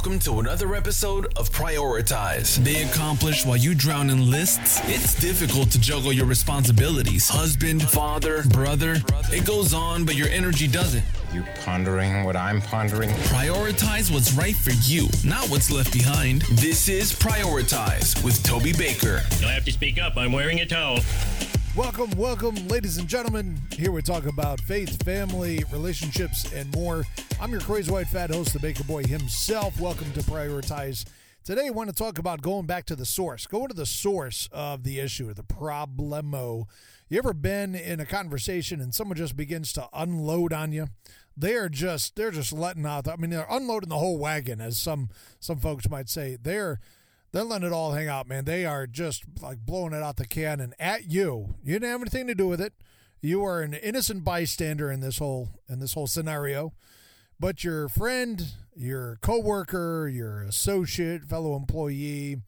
welcome to another episode of Prioritize. They accomplish while you drown in lists. It's difficult to juggle your responsibilities husband, father, brother. It goes on, but your energy doesn't. You pondering what I'm pondering? Prioritize what's right for you, not what's left behind. This is Prioritize with Toby Baker. You'll have to speak up. I'm wearing a towel. Welcome, welcome, ladies and gentlemen. Here we talk about faith, family, relationships, and more. I'm your crazy white fat host, the Baker Boy himself. Welcome to Prioritize. Today, I want to talk about going back to the source, going to the source of the issue, the problemo. You ever been in a conversation and someone just begins to unload on you? They are just they're just letting out. I mean, they're unloading the whole wagon, as some some folks might say. They're they're letting it all hang out, man. They are just like blowing it out the cannon at you. You didn't have anything to do with it. You are an innocent bystander in this whole in this whole scenario. But your friend, your coworker, your associate, fellow employee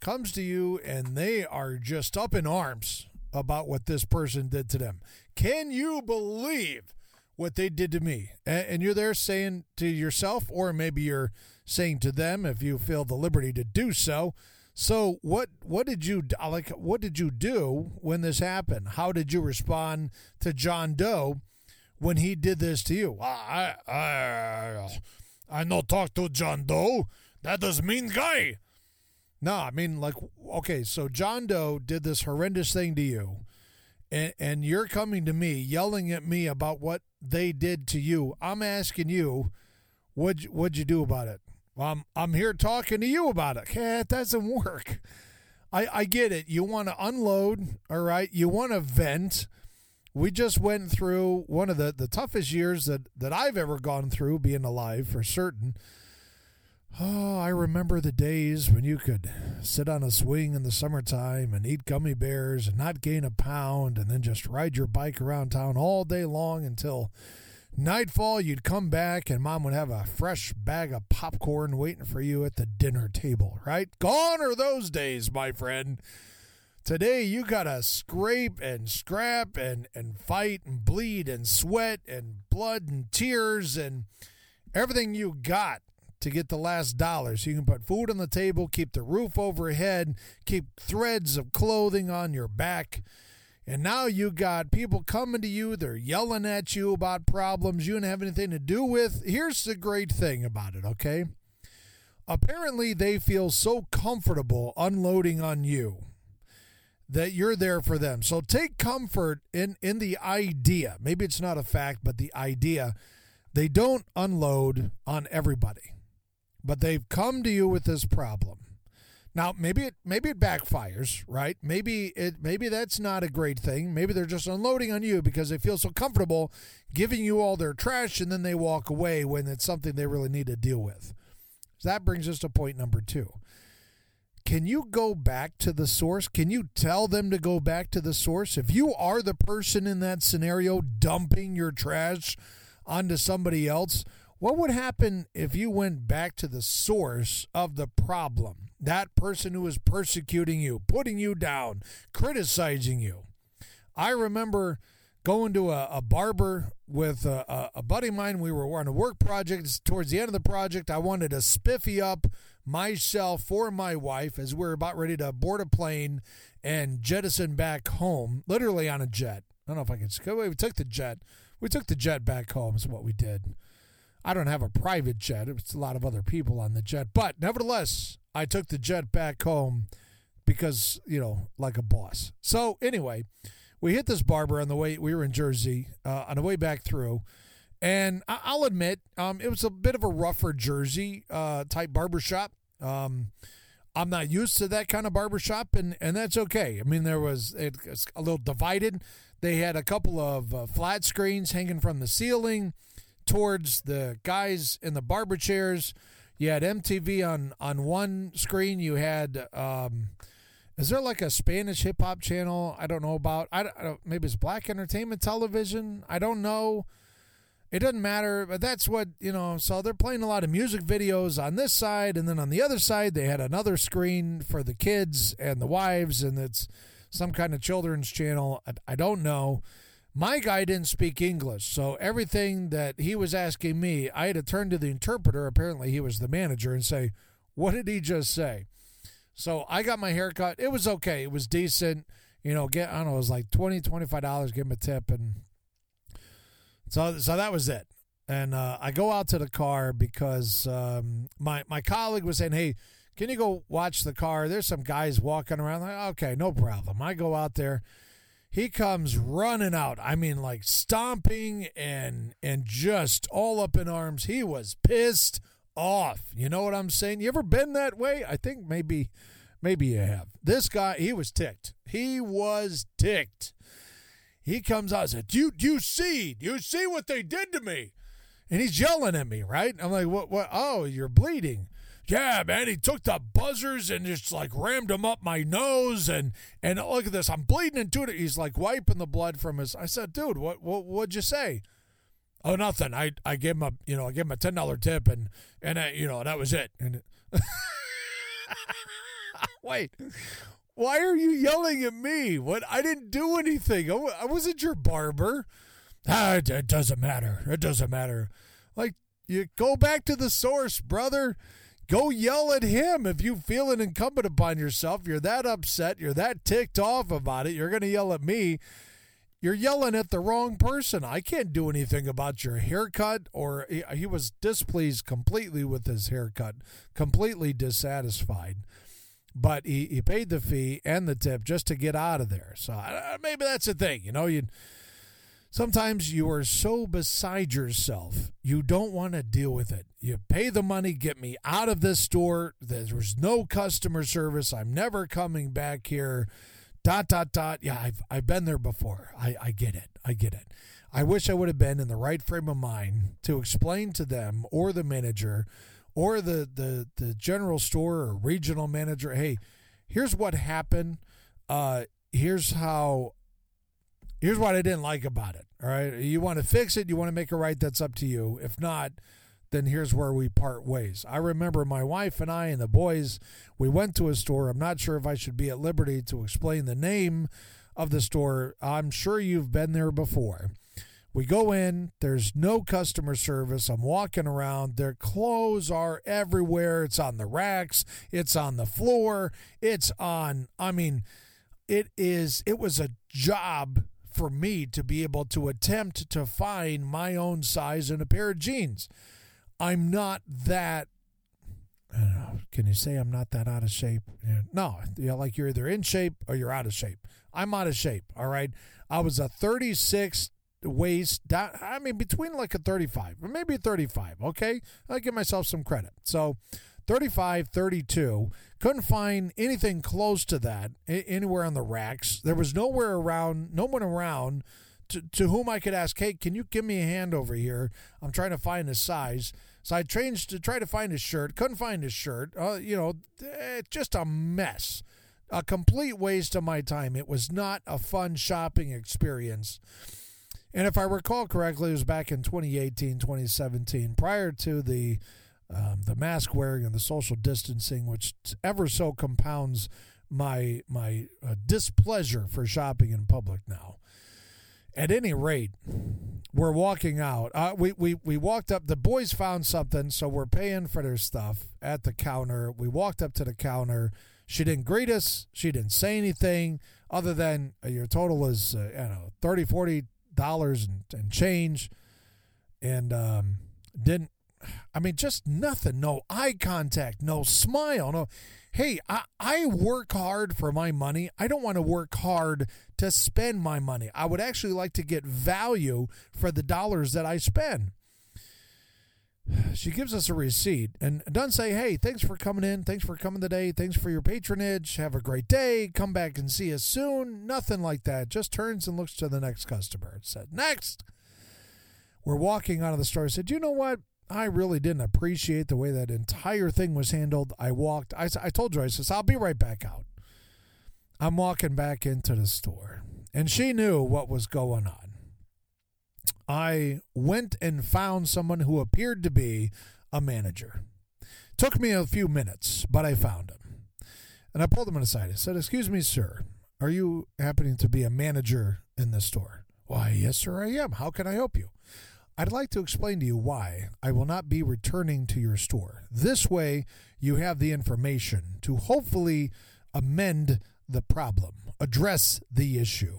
comes to you and they are just up in arms about what this person did to them. Can you believe what they did to me? And you're there saying to yourself, or maybe you're saying to them if you feel the liberty to do so. So what what did you like what did you do when this happened? How did you respond to John Doe when he did this to you? I I I no talk to John Doe. That is mean guy. No, I mean like okay, so John Doe did this horrendous thing to you. And and you're coming to me yelling at me about what they did to you. I'm asking you what what'd you do about it? Well, I'm, I'm here talking to you about it. Yeah, it doesn't work. I, I get it. You want to unload, all right? You want to vent. We just went through one of the, the toughest years that, that I've ever gone through, being alive for certain. Oh, I remember the days when you could sit on a swing in the summertime and eat gummy bears and not gain a pound and then just ride your bike around town all day long until Nightfall, you'd come back and mom would have a fresh bag of popcorn waiting for you at the dinner table, right? Gone are those days, my friend. Today, you got to scrape and scrap and, and fight and bleed and sweat and blood and tears and everything you got to get the last dollar so you can put food on the table, keep the roof overhead, keep threads of clothing on your back and now you got people coming to you, they're yelling at you about problems you didn't have anything to do with. Here's the great thing about it, okay? Apparently, they feel so comfortable unloading on you that you're there for them. So take comfort in, in the idea. Maybe it's not a fact, but the idea. They don't unload on everybody, but they've come to you with this problem. Now, maybe it maybe it backfires, right? Maybe it maybe that's not a great thing. Maybe they're just unloading on you because they feel so comfortable giving you all their trash and then they walk away when it's something they really need to deal with. So that brings us to point number 2. Can you go back to the source? Can you tell them to go back to the source? If you are the person in that scenario dumping your trash onto somebody else, what would happen if you went back to the source of the problem? That person who is persecuting you, putting you down, criticizing you. I remember going to a, a barber with a, a, buddy of mine. We were on a work project. Towards the end of the project, I wanted to spiffy up myself for my wife as we were about ready to board a plane and jettison back home, literally on a jet. I don't know if I can. We took the jet. We took the jet back home. Is what we did. I don't have a private jet. It's a lot of other people on the jet. But nevertheless, I took the jet back home because, you know, like a boss. So anyway, we hit this barber on the way. We were in Jersey uh, on the way back through. And I'll admit, um, it was a bit of a rougher Jersey uh, type barbershop. Um, I'm not used to that kind of barbershop, and, and that's okay. I mean, there was it, a little divided. They had a couple of uh, flat screens hanging from the ceiling towards the guys in the barber chairs. You had MTV on on one screen. You had um, is there like a Spanish hip hop channel? I don't know about. I, don't, maybe it's Black Entertainment Television. I don't know. It doesn't matter, but that's what you know. So they're playing a lot of music videos on this side, and then on the other side they had another screen for the kids and the wives, and it's some kind of children's channel. I, I don't know. My guy didn't speak English, so everything that he was asking me, I had to turn to the interpreter. Apparently, he was the manager and say, What did he just say? So I got my hair cut. It was okay. It was decent. You know, get I don't know, it was like 20 $25, give him a tip and so so that was it. And uh, I go out to the car because um, my my colleague was saying, "Hey, can you go watch the car? There's some guys walking around." Like, okay, no problem. I go out there. He comes running out. I mean, like stomping and and just all up in arms. He was pissed off. You know what I'm saying? You ever been that way? I think maybe maybe you have. This guy, he was ticked. He was ticked. He comes out and said, "Do you do you see? Do you see what they did to me?" And he's yelling at me, right? I'm like, "What? What? Oh, you're bleeding." Yeah, man, he took the buzzers and just like rammed them up my nose and and look at this, I'm bleeding into it. He's like wiping the blood from his. I said, dude, what what what'd you say? Oh, nothing. I I gave him a you know I gave him a ten dollar tip and and I, you know that was it. And wait, why are you yelling at me? What I didn't do anything. I wasn't your barber. Ah, it, it doesn't matter. It doesn't matter. Like you go back to the source, brother. Go yell at him if you feel it incumbent upon yourself. You're that upset. You're that ticked off about it. You're going to yell at me. You're yelling at the wrong person. I can't do anything about your haircut. Or he, he was displeased completely with his haircut, completely dissatisfied. But he, he paid the fee and the tip just to get out of there. So maybe that's the thing. You know, you Sometimes you are so beside yourself, you don't want to deal with it. You pay the money, get me out of this store. There's no customer service. I'm never coming back here. Dot, dot, dot. Yeah, I've, I've been there before. I, I get it. I get it. I wish I would have been in the right frame of mind to explain to them or the manager or the, the, the general store or regional manager hey, here's what happened. Uh, here's how here's what I didn't like about it. All right. You want to fix it, you want to make it right, that's up to you. If not, then here's where we part ways. I remember my wife and I and the boys, we went to a store. I'm not sure if I should be at liberty to explain the name of the store. I'm sure you've been there before. We go in, there's no customer service. I'm walking around. Their clothes are everywhere. It's on the racks, it's on the floor, it's on, I mean, it is, it was a job for me to be able to attempt to find my own size in a pair of jeans. I'm not that. I don't know. Can you say I'm not that out of shape? Yeah. No, know, like you're either in shape or you're out of shape. I'm out of shape. All right. I was a 36 waist down. I mean, between like a 35 or maybe a 35. Okay. I give myself some credit. So 35, 32. Couldn't find anything close to that anywhere on the racks. There was nowhere around, no one around to, to whom I could ask, hey, can you give me a hand over here? I'm trying to find a size. So I changed to try to find his shirt. Couldn't find his shirt. Uh, you know, eh, just a mess. A complete waste of my time. It was not a fun shopping experience. And if I recall correctly, it was back in 2018, 2017, prior to the um, the mask wearing and the social distancing, which ever so compounds my my uh, displeasure for shopping in public now. At any rate, we're walking out. Uh, we, we we walked up. The boys found something, so we're paying for their stuff at the counter. We walked up to the counter. She didn't greet us. She didn't say anything other than uh, your total is uh, you know 30 40 dollars and, and change, and um, didn't I mean, just nothing. No eye contact, no smile, no. Hey, I, I work hard for my money. I don't want to work hard to spend my money. I would actually like to get value for the dollars that I spend. She gives us a receipt and doesn't say, hey, thanks for coming in. Thanks for coming today. Thanks for your patronage. Have a great day. Come back and see us soon. Nothing like that. Just turns and looks to the next customer. And said, next. We're walking out of the store. I said, you know what? I really didn't appreciate the way that entire thing was handled. I walked, I, I told her, I says, I'll be right back out. I'm walking back into the store, and she knew what was going on. I went and found someone who appeared to be a manager. Took me a few minutes, but I found him. And I pulled him aside. I said, Excuse me, sir, are you happening to be a manager in this store? Why, yes, sir, I am. How can I help you? I'd like to explain to you why I will not be returning to your store. This way, you have the information to hopefully amend the problem, address the issue,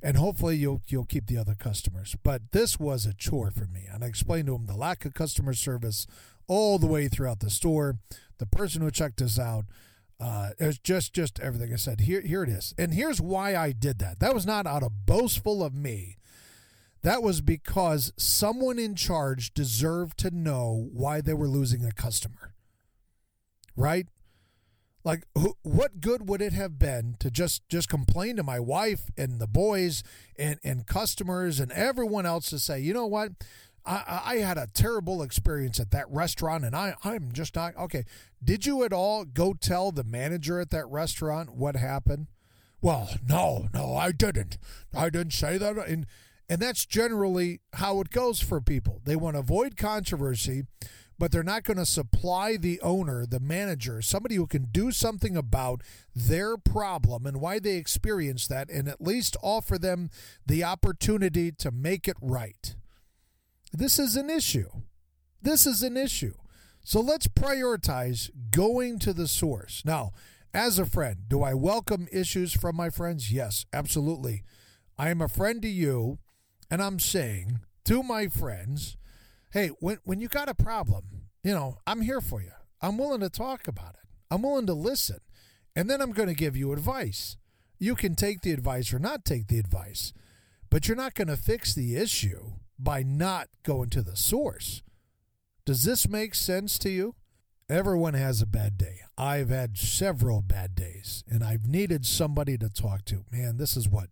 and hopefully you'll you'll keep the other customers. But this was a chore for me, and I explained to him the lack of customer service all the way throughout the store. The person who checked us out, uh, it was just just everything I said. Here here it is, and here's why I did that. That was not out of boastful of me. That was because someone in charge deserved to know why they were losing a customer. Right? Like what good would it have been to just just complain to my wife and the boys and and customers and everyone else to say, "You know what? I, I had a terrible experience at that restaurant and I, I'm just not okay. Did you at all go tell the manager at that restaurant what happened? Well, no, no, I didn't. I didn't say that. And and that's generally how it goes for people. They want to avoid controversy, but they're not going to supply the owner, the manager, somebody who can do something about their problem and why they experience that, and at least offer them the opportunity to make it right. This is an issue. This is an issue. So let's prioritize going to the source. Now, as a friend, do I welcome issues from my friends? Yes, absolutely. I am a friend to you and I'm saying to my friends, hey, when, when you got a problem, you know, I'm here for you. I'm willing to talk about it. I'm willing to listen. And then I'm going to give you advice. You can take the advice or not take the advice, but you're not going to fix the issue by not going to the source. Does this make sense to you? Everyone has a bad day. I've had several bad days, and I've needed somebody to talk to. Man, this is what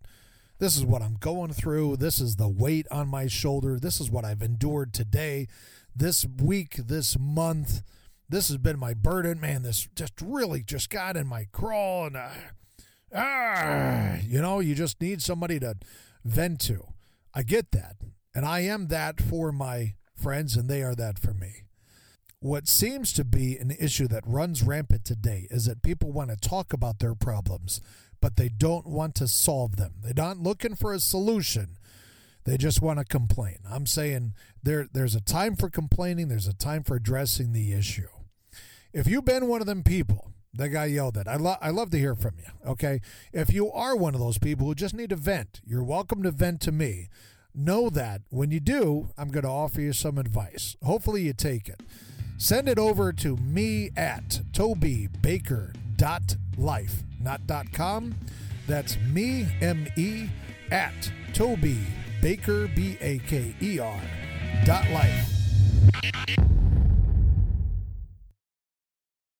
this is what I'm going through. This is the weight on my shoulder. This is what I've endured today, this week, this month. This has been my burden. Man, this just really just got in my crawl. And uh, ah, you know, you just need somebody to vent to. I get that. And I am that for my friends, and they are that for me. What seems to be an issue that runs rampant today is that people want to talk about their problems but they don't want to solve them. They're not looking for a solution. They just want to complain. I'm saying there there's a time for complaining, there's a time for addressing the issue. If you've been one of them people that got yelled at, I, lo- I love to hear from you, okay? If you are one of those people who just need to vent, you're welcome to vent to me. Know that when you do, I'm going to offer you some advice. Hopefully, you take it. Send it over to me at tobybaker.life not dot com. That's me, M E, at Toby Baker, B A K E R, dot life.